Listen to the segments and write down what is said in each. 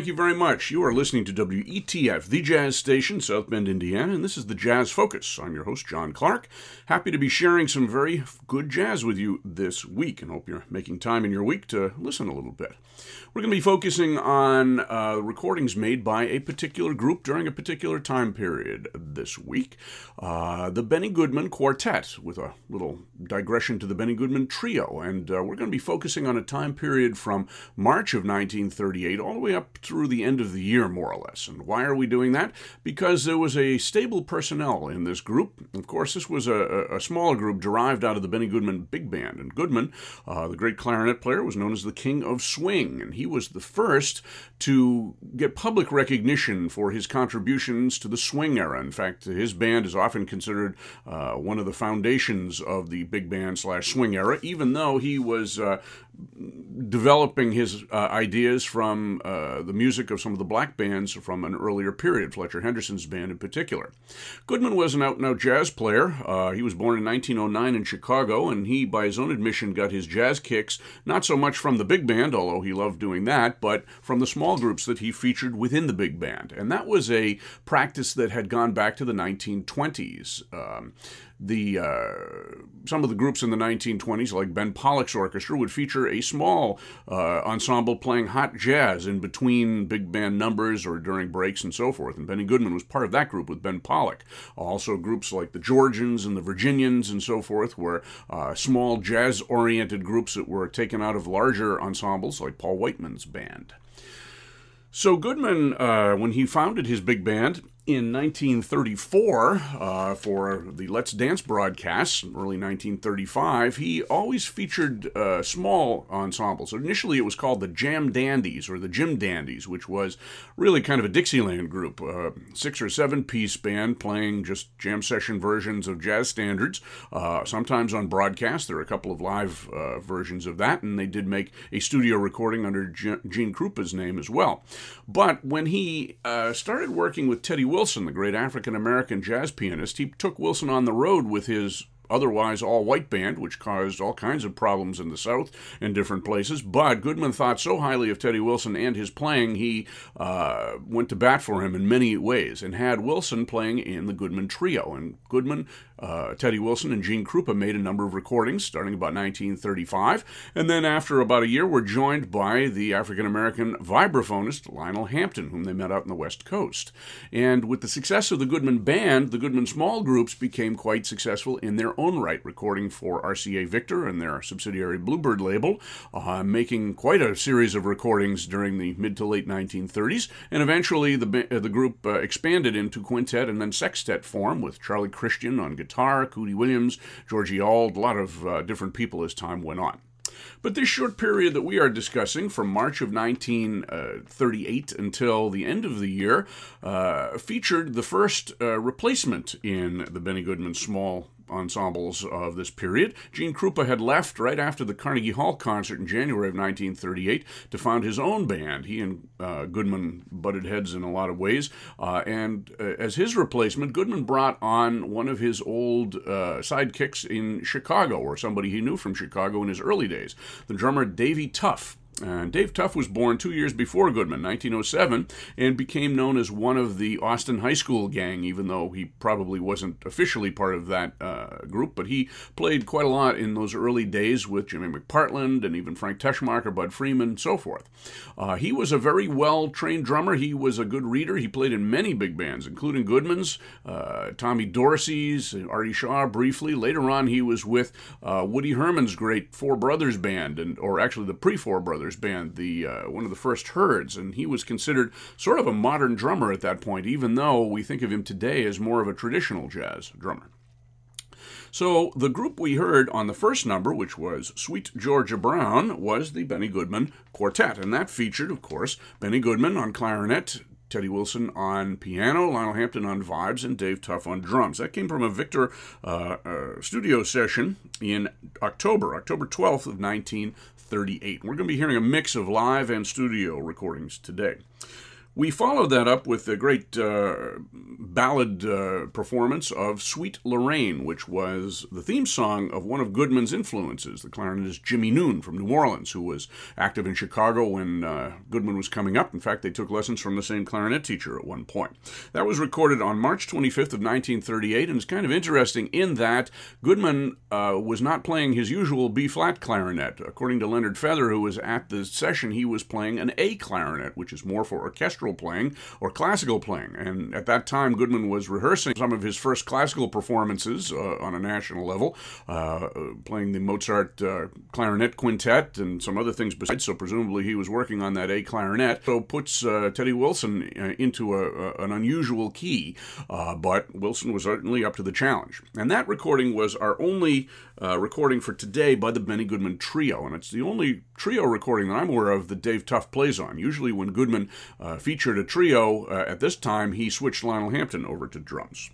thank you very much. You are listening to WETF, the jazz station, South Bend, Indiana, and this is the Jazz Focus. I'm your host, John Clark. Happy to be sharing some very good jazz with you this week, and hope you're making time in your week to listen a little bit. We're going to be focusing on uh, recordings made by a particular group during a particular time period this week. Uh, the Benny Goodman Quartet, with a little digression to the Benny Goodman Trio. And uh, we're going to be focusing on a time period from March of 1938 all the way up through the end of the year, more or less. And why are we doing that? Because there was a stable personnel in this group. Of course, this was a, a smaller group derived out of the Benny Goodman Big Band. And Goodman, uh, the great clarinet player, was known as the King of Swing. And he was the first to get public recognition for his contributions to the swing era. In fact, his band is often considered uh, one of the foundations of the big band slash swing era, even though he was uh, developing his uh, ideas from uh, the music of some of the black bands from an earlier period, Fletcher Henderson's band in particular. Goodman was an out and out jazz player. Uh, he was born in 1909 in Chicago, and he, by his own admission, got his jazz kicks not so much from the big band, although he loved doing that, but from the small groups that he featured within the big band. And that was a practice that had gone back to the 1920s. Um, the uh, some of the groups in the 1920s, like Ben Pollack's orchestra, would feature a small uh, ensemble playing hot jazz in between big band numbers or during breaks and so forth. And Benny Goodman was part of that group with Ben Pollack. Also, groups like the Georgians and the Virginians and so forth were uh, small jazz-oriented groups that were taken out of larger ensembles like Paul Whiteman's band. So Goodman, uh, when he founded his big band, in 1934 uh, for the Let's Dance broadcasts, early 1935, he always featured uh, small ensembles. So Initially, it was called the Jam Dandies or the Jim Dandies, which was really kind of a Dixieland group, uh, six or seven piece band playing just jam session versions of jazz standards. Uh, sometimes on broadcast, there are a couple of live uh, versions of that, and they did make a studio recording under Gene Krupa's name as well. But when he uh, started working with Teddy Wilson, the great African American jazz pianist, he took Wilson on the road with his otherwise all white band, which caused all kinds of problems in the South and different places. But Goodman thought so highly of Teddy Wilson and his playing, he uh, went to bat for him in many ways and had Wilson playing in the Goodman Trio. And Goodman uh, Teddy Wilson and Gene Krupa made a number of recordings starting about 1935, and then after about a year were joined by the African American vibraphonist Lionel Hampton, whom they met out on the West Coast. And with the success of the Goodman Band, the Goodman Small Groups became quite successful in their own right, recording for RCA Victor and their subsidiary Bluebird label, uh, making quite a series of recordings during the mid to late 1930s, and eventually the, the group uh, expanded into quintet and then sextet form with Charlie Christian on guitar guitar, Cootie Williams, Georgie Auld, a lot of uh, different people as time went on. But this short period that we are discussing, from March of 1938 until the end of the year, uh, featured the first uh, replacement in the Benny Goodman Small ensembles of this period. Gene Krupa had left right after the Carnegie Hall concert in January of 1938 to found his own band. He and uh, Goodman butted heads in a lot of ways. Uh, and uh, as his replacement, Goodman brought on one of his old uh, sidekicks in Chicago, or somebody he knew from Chicago in his early days, the drummer Davy Tough. And Dave Tough was born two years before Goodman, 1907, and became known as one of the Austin High School gang, even though he probably wasn't officially part of that uh, group. But he played quite a lot in those early days with Jimmy McPartland and even Frank Teschmacher, Bud Freeman, and so forth. Uh, he was a very well trained drummer. He was a good reader. He played in many big bands, including Goodman's, uh, Tommy Dorsey's, Artie Shaw briefly. Later on, he was with uh, Woody Herman's great Four Brothers band, and or actually the pre Four Brothers Brothers band, the uh, one of the first herds, and he was considered sort of a modern drummer at that point, even though we think of him today as more of a traditional jazz drummer. So the group we heard on the first number, which was Sweet Georgia Brown, was the Benny Goodman Quartet, and that featured, of course, Benny Goodman on clarinet, Teddy Wilson on piano, Lionel Hampton on vibes, and Dave Tough on drums. That came from a Victor uh, uh, studio session in October, October 12th of 1938. We're going to be hearing a mix of live and studio recordings today. We followed that up with a great uh, ballad uh, performance of Sweet Lorraine, which was the theme song of one of Goodman's influences, the clarinetist Jimmy Noone from New Orleans, who was active in Chicago when uh, Goodman was coming up. In fact, they took lessons from the same clarinet teacher at one point. That was recorded on March 25th of 1938, and it's kind of interesting in that Goodman uh, was not playing his usual B-flat clarinet. According to Leonard Feather, who was at the session, he was playing an A clarinet, which is more for orchestral playing or classical playing. And at that time, Goodman was rehearsing some of his first classical performances uh, on a national level, uh, playing the Mozart uh, clarinet quintet and some other things besides. So presumably he was working on that A clarinet. So puts uh, Teddy Wilson uh, into a, an unusual key, uh, but Wilson was certainly up to the challenge. And that recording was our only recording for today by the Benny Goodman Trio, and it's the only trio recording that I'm aware of that Dave Tough plays on. Usually, when Goodman featured a trio at this time, he switched Lionel Hampton over to drums.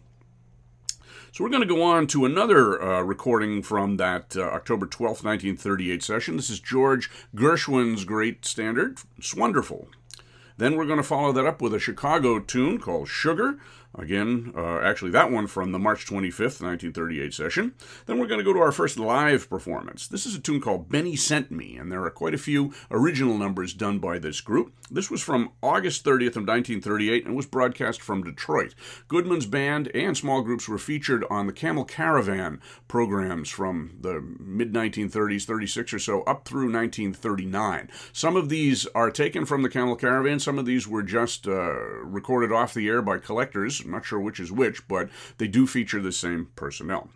So we're going to go on to another uh, recording from that uh, October 12th, 1938 session. This is George Gershwin's great standard, It's Wonderful. Then we're going to follow that up with a Chicago tune called Sugar, Again, uh, actually, that one from the March 25th, 1938 session. Then we're going to go to our first live performance. This is a tune called Benny Sent Me, and there are quite a few original numbers done by this group. This was from August 30th of 1938 and was broadcast from Detroit. Goodman's band and small groups were featured on the Camel Caravan programs from the mid 1930s, 36 or so, up through 1939. Some of these are taken from the Camel Caravan, some of these were just uh, recorded off the air by collectors I'm not sure which is which, but they do feature the same personnel.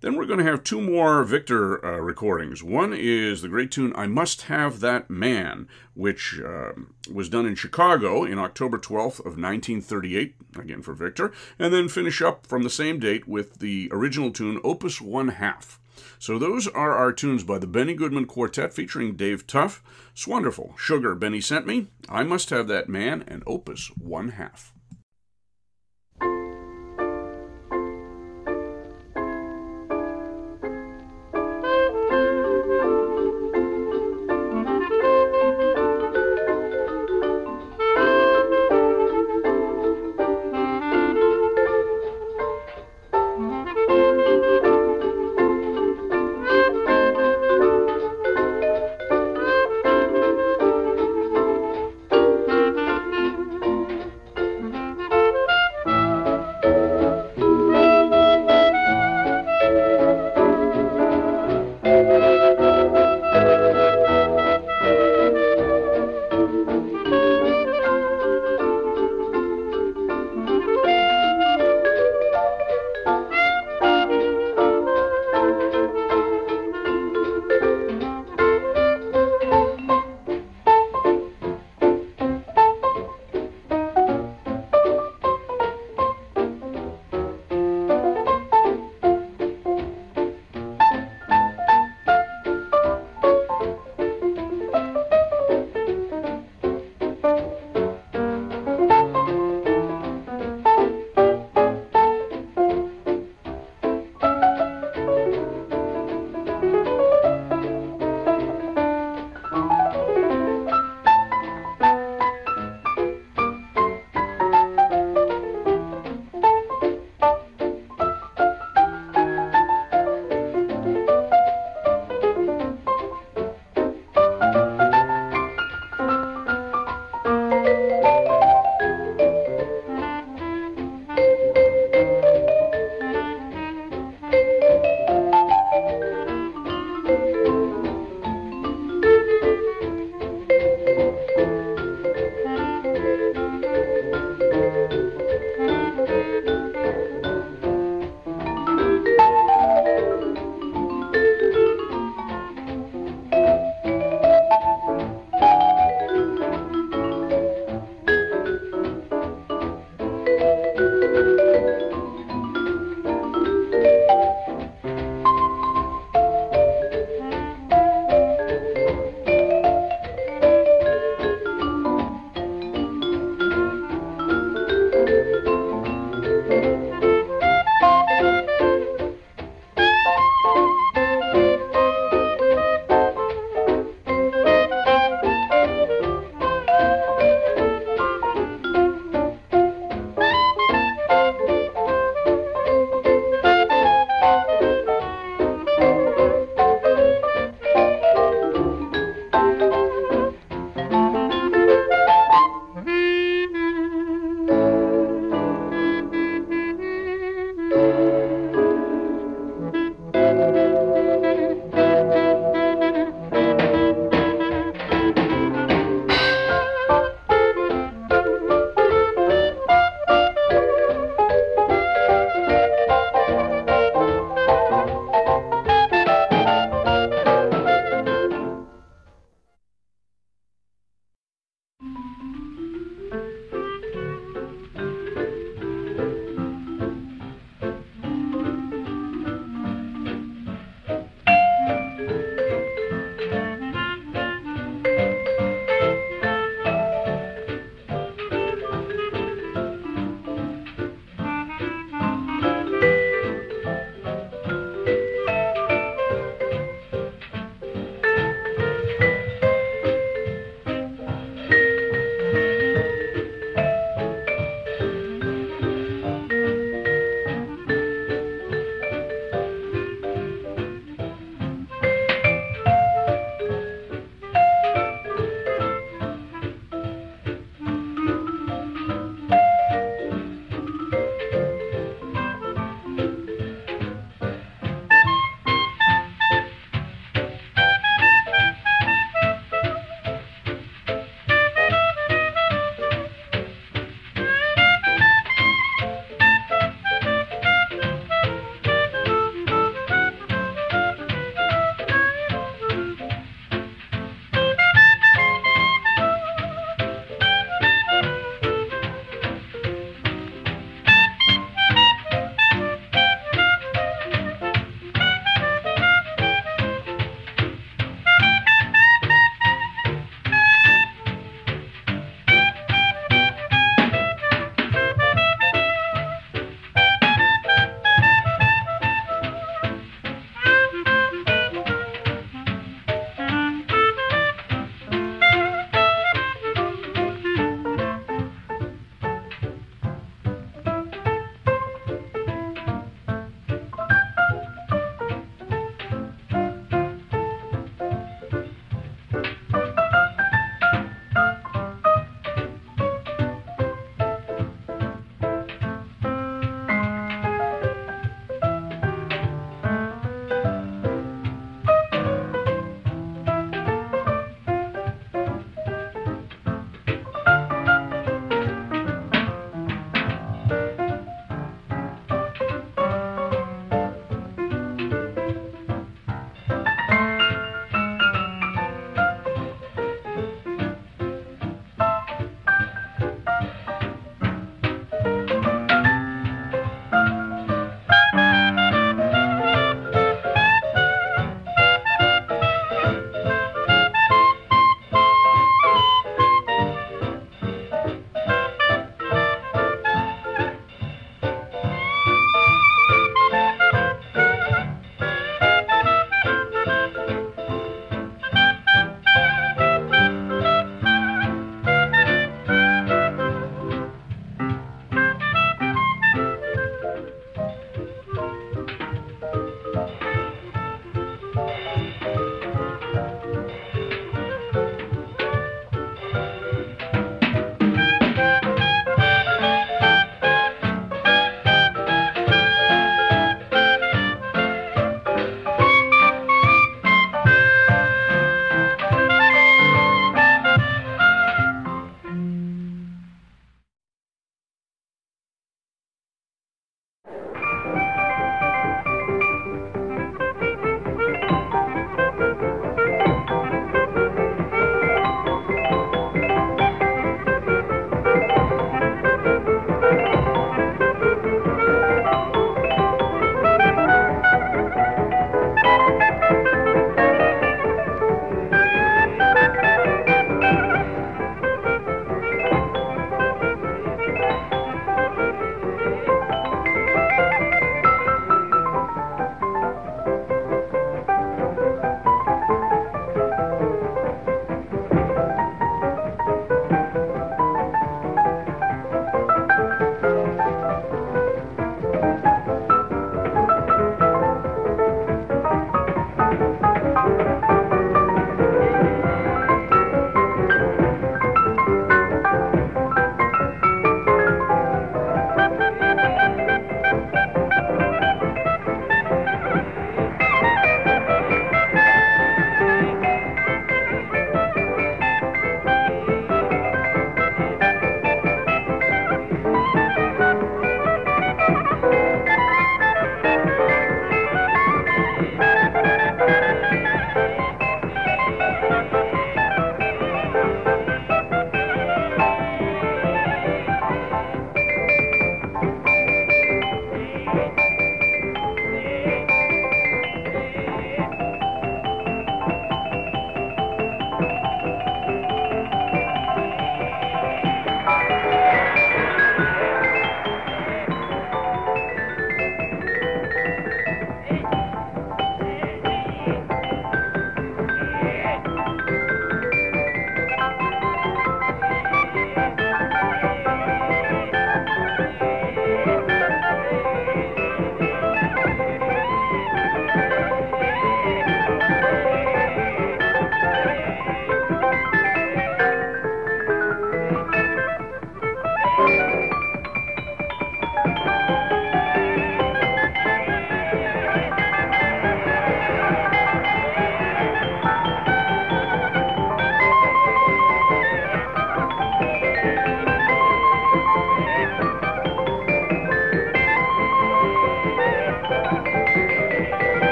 Then we're going to have two more Victor uh, recordings. One is the great tune I Must Have That Man, which uh, was done in Chicago in October 12th of 1938, again for Victor, and then finish up from the same date with the original tune Opus One Half. So those are our tunes by the Benny Goodman Quartet featuring Dave Tough. It's wonderful. Sugar, Benny sent me. I Must Have That Man, and Opus One Half.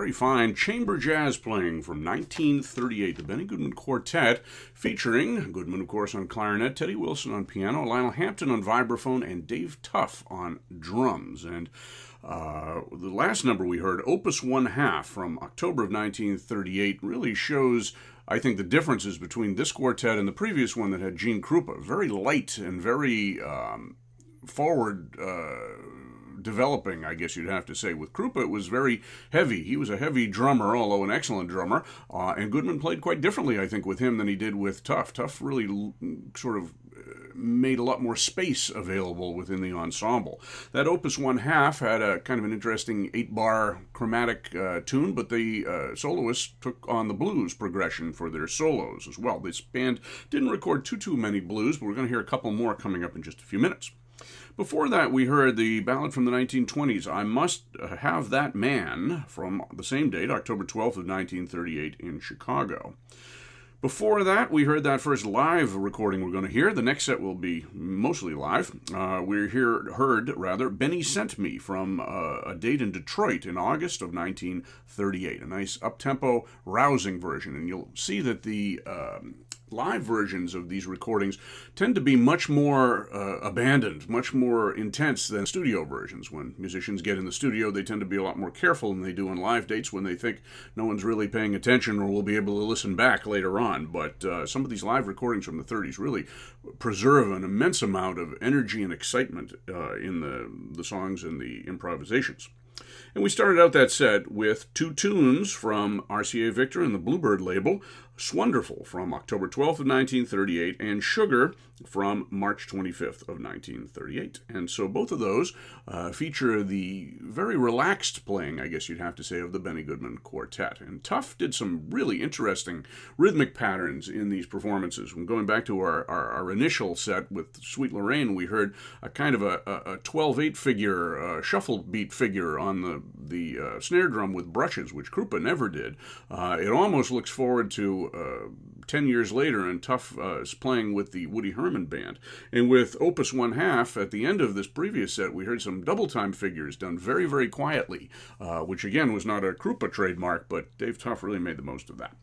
Very fine chamber jazz playing from 1938, the Benny Goodman Quartet, featuring Goodman, of course, on clarinet, Teddy Wilson on piano, Lionel Hampton on vibraphone, and Dave Tough on drums. And uh, the last number we heard, Opus One Half from October of 1938, really shows, I think, the differences between this quartet and the previous one that had Gene Krupa. Very light and very um, forward. Uh, developing, I guess you'd have to say. With Krupa, it was very heavy. He was a heavy drummer, although an excellent drummer. Uh, and Goodman played quite differently, I think, with him than he did with Tough. Tough really l- sort of uh, made a lot more space available within the ensemble. That Opus One Half had a kind of an interesting eight bar chromatic uh, tune, but the uh, soloists took on the blues progression for their solos as well. This band didn't record too too many blues, but we're going to hear a couple more coming up in just a few minutes. Before that, we heard the ballad from the 1920s, I Must Have That Man, from the same date, October 12th of 1938 in Chicago. Before that, we heard that first live recording we're going to hear. The next set will be mostly live. Uh, we here heard rather Benny sent me from uh, a date in Detroit in August of 1938. A nice up-tempo, rousing version, and you'll see that the um, live versions of these recordings tend to be much more uh, abandoned, much more intense than studio versions. When musicians get in the studio, they tend to be a lot more careful than they do on live dates when they think no one's really paying attention or will be able to listen back later on. But uh, some of these live recordings from the 30s really preserve an immense amount of energy and excitement uh, in the, the songs and the improvisations. And we started out that set with two tunes from RCA Victor and the Bluebird label, 'S Wonderful from October 12th of 1938 and Sugar from March 25th of 1938. And so both of those uh, feature the very relaxed playing, I guess you'd have to say, of the Benny Goodman Quartet. And Tough did some really interesting rhythmic patterns in these performances. When going back to our, our, our initial set with Sweet Lorraine, we heard a kind of a, a 12-8 figure, uh, shuffle beat figure on the, the uh, snare drum with brushes, which Krupa never did. Uh, it almost looks forward to uh, 10 years later, and Tough uh, is playing with the Woody Herman Band. And with Opus One Half, at the end of this previous set, we heard some double time figures done very, very quietly, uh, which again was not a Krupa trademark, but Dave Tough really made the most of that.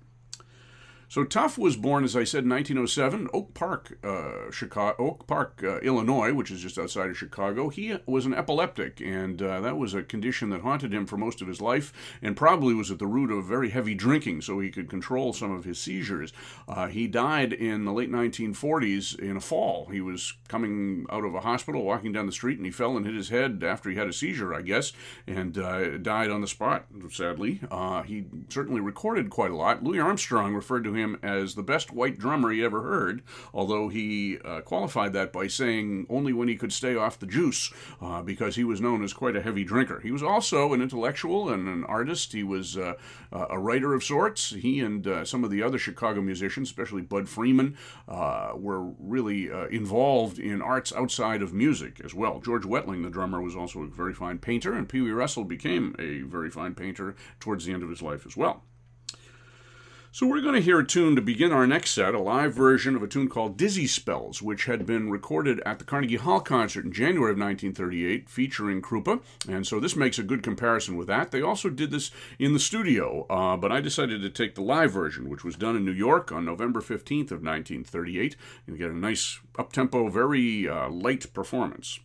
So Tough was born, as I said, in 1907, Oak Park, uh, Chicago, Oak Park, uh, Illinois, which is just outside of Chicago. He was an epileptic, and uh, that was a condition that haunted him for most of his life, and probably was at the root of very heavy drinking, so he could control some of his seizures. Uh, he died in the late 1940s in a fall. He was coming out of a hospital, walking down the street, and he fell and hit his head after he had a seizure, I guess, and uh, died on the spot. Sadly, uh, he certainly recorded quite a lot. Louis Armstrong referred to him as the best white drummer he ever heard, although he uh, qualified that by saying only when he could stay off the juice, uh, because he was known as quite a heavy drinker. He was also an intellectual and an artist. He was uh, a writer of sorts. He and uh, some of the other Chicago musicians, especially Bud Freeman, uh, were really uh, involved in arts outside of music as well. George Wettling, the drummer, was also a very fine painter, and Pee Wee Russell became a very fine painter towards the end of his life as well. So we're going to hear a tune to begin our next set, a live version of a tune called Dizzy Spells, which had been recorded at the Carnegie Hall concert in January of 1938, featuring Krupa. And so this makes a good comparison with that. They also did this in the studio, uh, but I decided to take the live version, which was done in New York on November 15th of 1938, and get a nice up-tempo, very uh, light performance.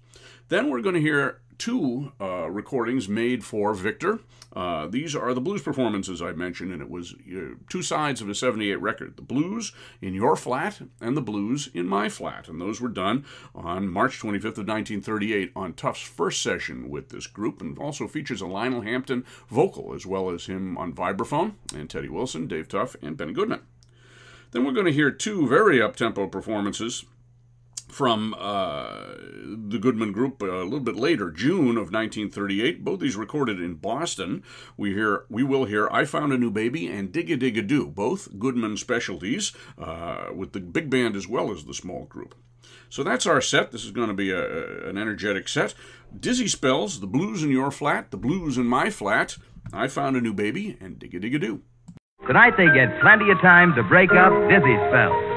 Then we're going to hear two uh, recordings made for Victor. Uh, these are the blues performances I mentioned, and it was uh, two sides of a 78 record the blues in your flat and the blues in my flat. And those were done on March 25th of 1938 on Tough's first session with this group, and also features a Lionel Hampton vocal, as well as him on vibraphone, and Teddy Wilson, Dave Tough, and Benny Goodman. Then we're going to hear two very up tempo performances from uh, the Goodman Group a little bit later, June of 1938. Both these recorded in Boston. We hear, we will hear "I Found a New Baby" and "Dig a Dig a Do," both Goodman specialties, uh, with the big band as well as the small group. So that's our set. This is going to be a, an energetic set. Dizzy spells, the blues in your flat, the blues in my flat. I found a new baby, and dig a dig a do. Tonight they get plenty of time to break up dizzy spells.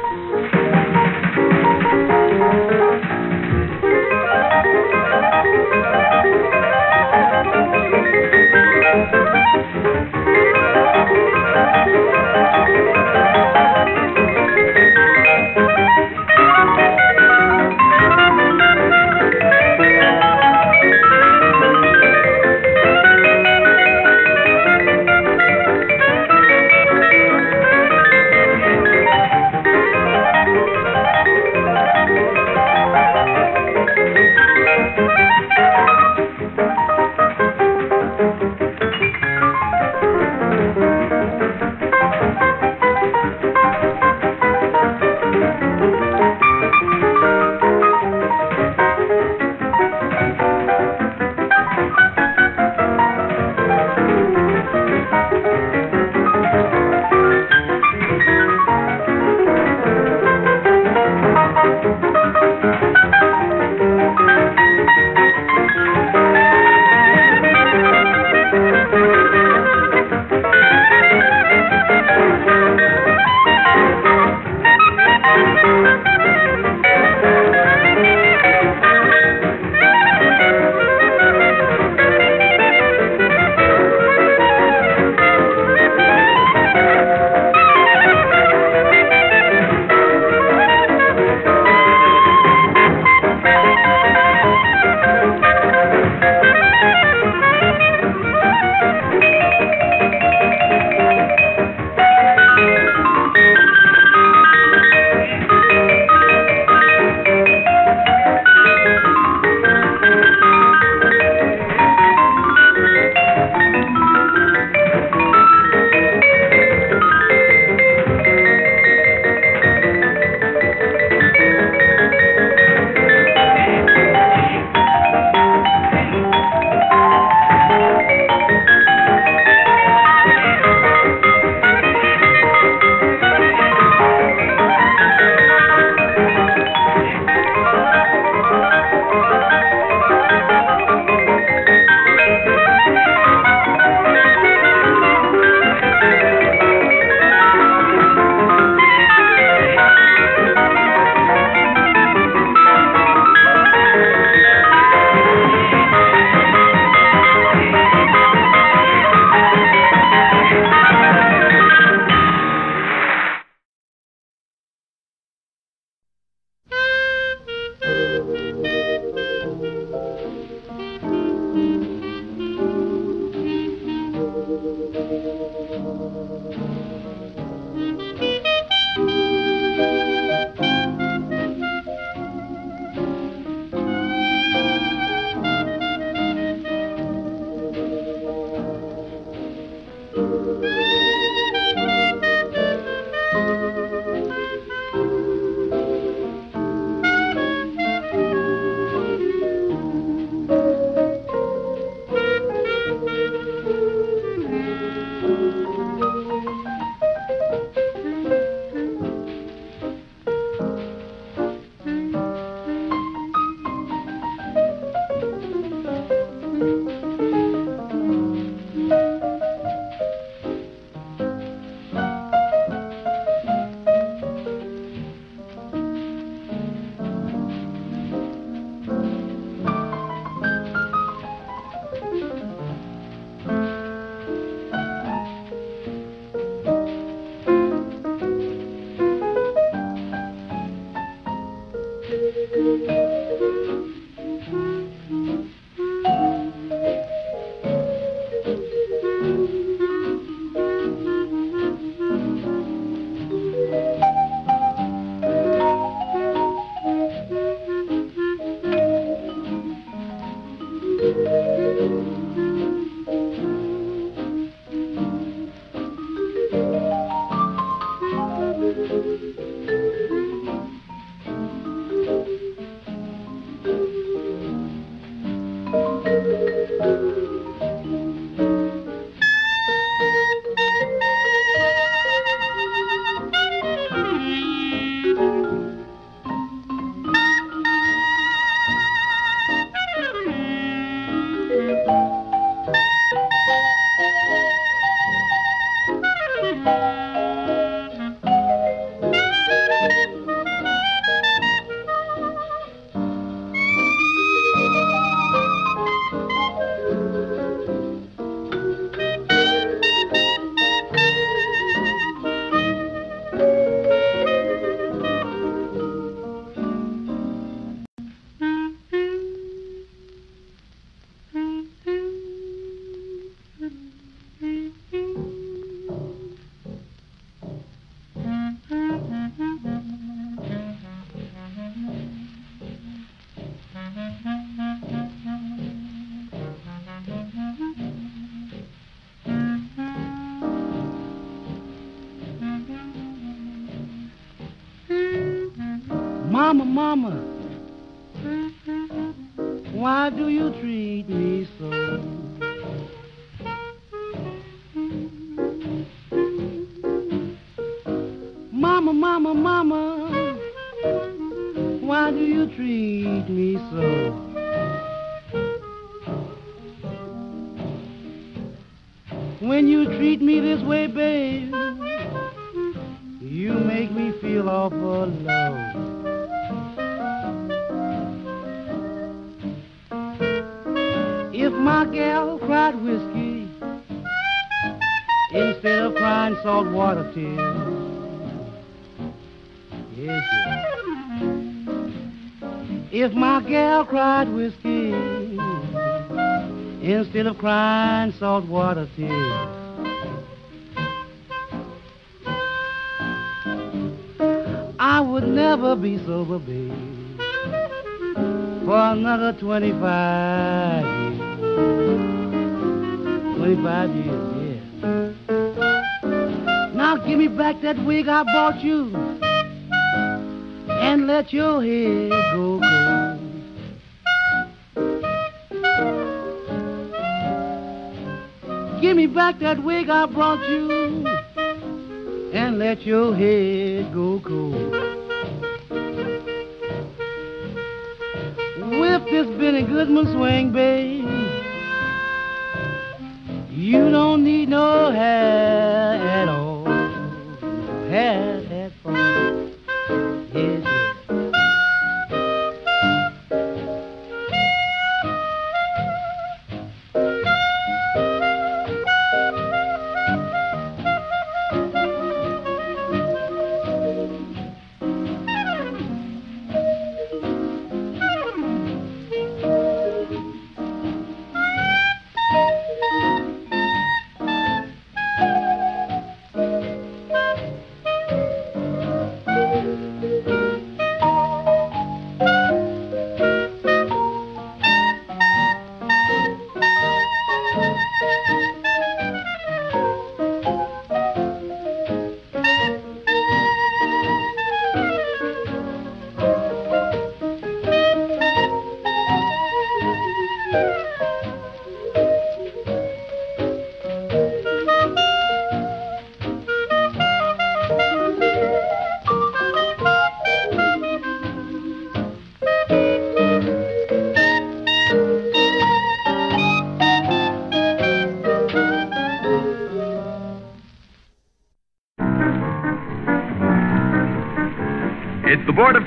Cried whiskey instead of crying salt water tears. I would never be sober, babe, for another 25 years. 25 years, yeah. Now give me back that wig I bought you and let your head go cold. Give me back that wig I brought you and let your head go cold. Whip this Benny Goodman swing, babe. You don't need no hair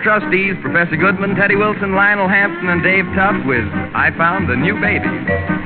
Trustees, Professor Goodman, Teddy Wilson, Lionel Hampton, and Dave Tough with I Found the New Baby.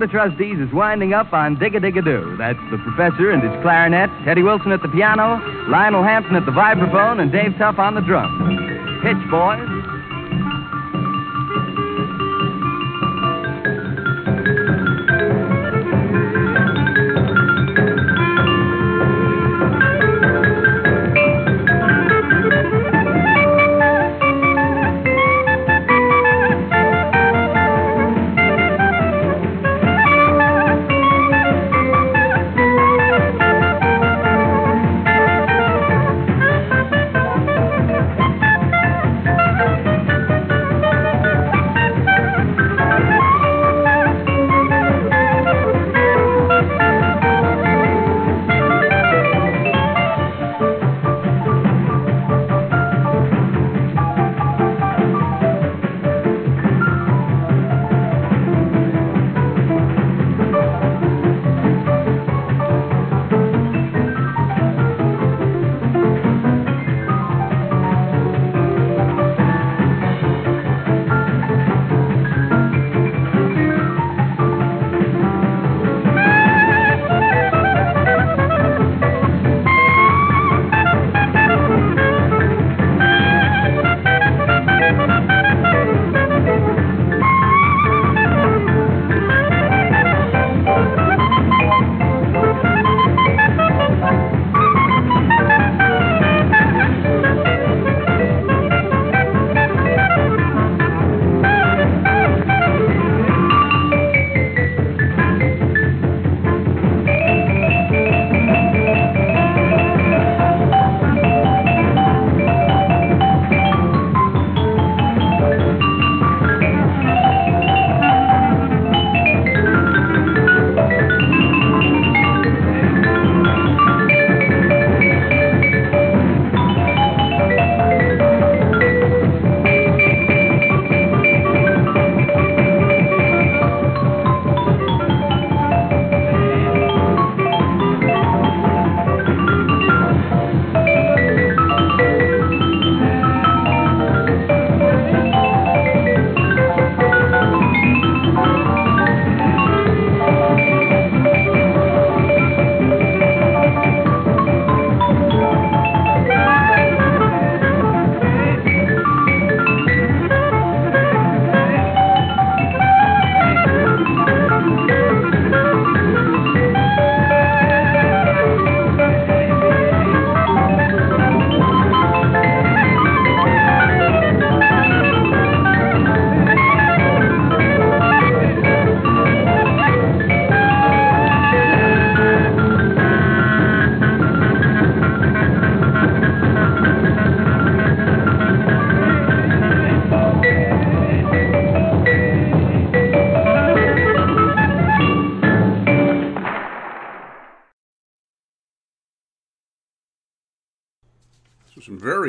Board of Trustees is winding up on Dig a Dig a Doo. That's the professor and his clarinet, Teddy Wilson at the piano, Lionel Hampton at the vibraphone, and Dave Tough on the drums. Pitch, boys.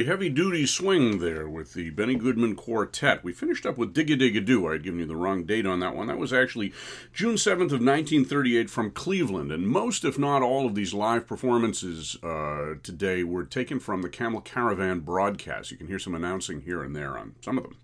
Very heavy duty swing there with the Benny Goodman Quartet. We finished up with Digga Digga Doo. I had given you the wrong date on that one. That was actually June 7th of 1938 from Cleveland. And most, if not all, of these live performances uh, today were taken from the Camel Caravan broadcast. You can hear some announcing here and there on some of them.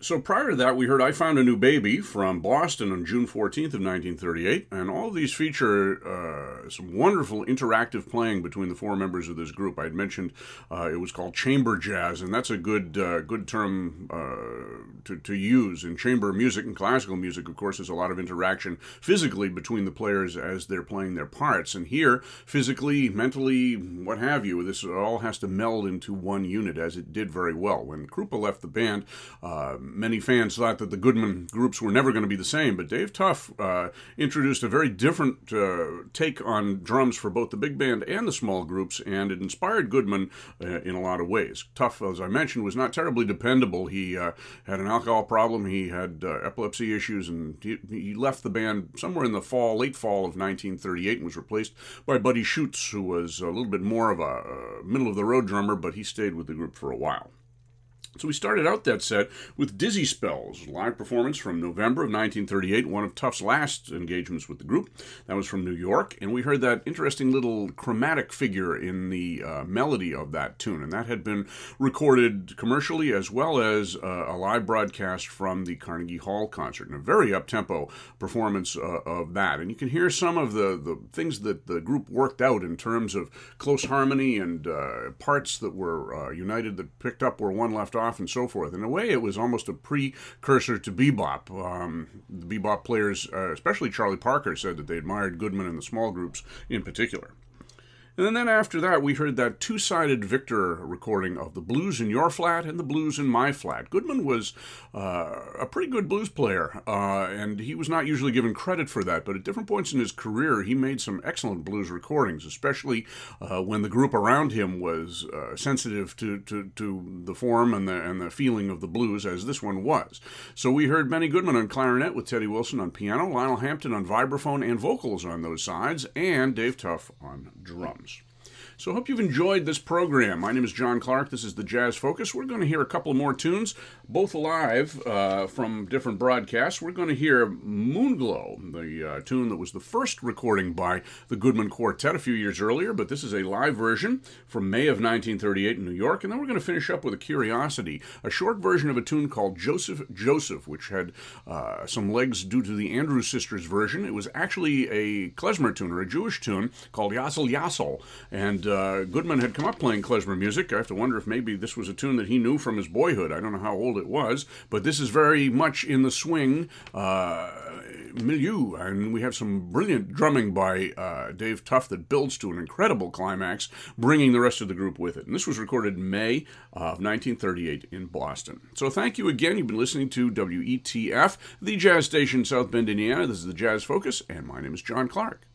So prior to that, we heard I Found a New Baby from Boston on June 14th of 1938, and all of these feature uh, some wonderful interactive playing between the four members of this group. I had mentioned uh, it was called chamber jazz, and that's a good uh, good term uh, to, to use. In chamber music and classical music, of course, there's a lot of interaction physically between the players as they're playing their parts, and here, physically, mentally, what have you, this all has to meld into one unit, as it did very well. When Krupa left the band, uh, many fans thought that the Goodman groups were never going to be the same, but Dave Tough uh, introduced a very different uh, take on drums for both the big band and the small groups, and it inspired Goodman uh, in a lot of ways. Tough, as I mentioned, was not terribly dependable. He uh, had an alcohol problem, he had uh, epilepsy issues, and he, he, left the band somewhere in the fall, late fall of 1938, and was replaced by Buddy Schutz, who was a little bit more of a uh, middle of the road drummer, but he stayed with the group for a while. So we started out that set with Dizzy Spells, live performance from November of 1938, one of Tough's last engagements with the group. That was from New York, and we heard that interesting little chromatic figure in the uh, melody of that tune, and that had been recorded commercially as well as uh, a live broadcast from the Carnegie Hall concert, and a very up-tempo performance uh, of that. And you can hear some of the, the things that the group worked out in terms of close harmony and uh, parts that were uh, united that picked up where one left off off and so forth. In a way, it was almost a precursor to bebop. Um, the bebop players, uh, especially Charlie Parker, said that they admired Goodman and the small groups in particular. And then after that, we heard that two sided Victor recording of the blues in your flat and the blues in my flat. Goodman was uh, a pretty good blues player, uh, and he was not usually given credit for that, but at different points in his career, he made some excellent blues recordings, especially uh, when the group around him was uh, sensitive to, to, to the form and the, and the feeling of the blues, as this one was. So we heard Benny Goodman on clarinet with Teddy Wilson on piano, Lionel Hampton on vibraphone and vocals on those sides, and Dave Tough on drums. So I hope you've enjoyed this program. My name is John Clark. This is the Jazz Focus. We're going to hear a couple more tunes, both live uh, from different broadcasts. We're going to hear Moonglow, the uh, tune that was the first recording by the Goodman Quartet a few years earlier, but this is a live version from May of 1938 in New York. And then we're going to finish up with a curiosity, a short version of a tune called Joseph Joseph, which had uh, some legs due to the Andrews Sisters version. It was actually a klezmer tune or a Jewish tune called Yassel Yassel. And uh, Goodman had come up playing klezmer music. I have to wonder if maybe this was a tune that he knew from his boyhood. I don't know how old it was, but this is very much in the swing uh, milieu, and we have some brilliant drumming by uh, Dave Tough that builds to an incredible climax, bringing the rest of the group with it. And this was recorded in May of 1938 in Boston. So thank you again. You've been listening to WETF, the jazz station, South Bend, Indiana. This is the Jazz Focus, and my name is John Clark.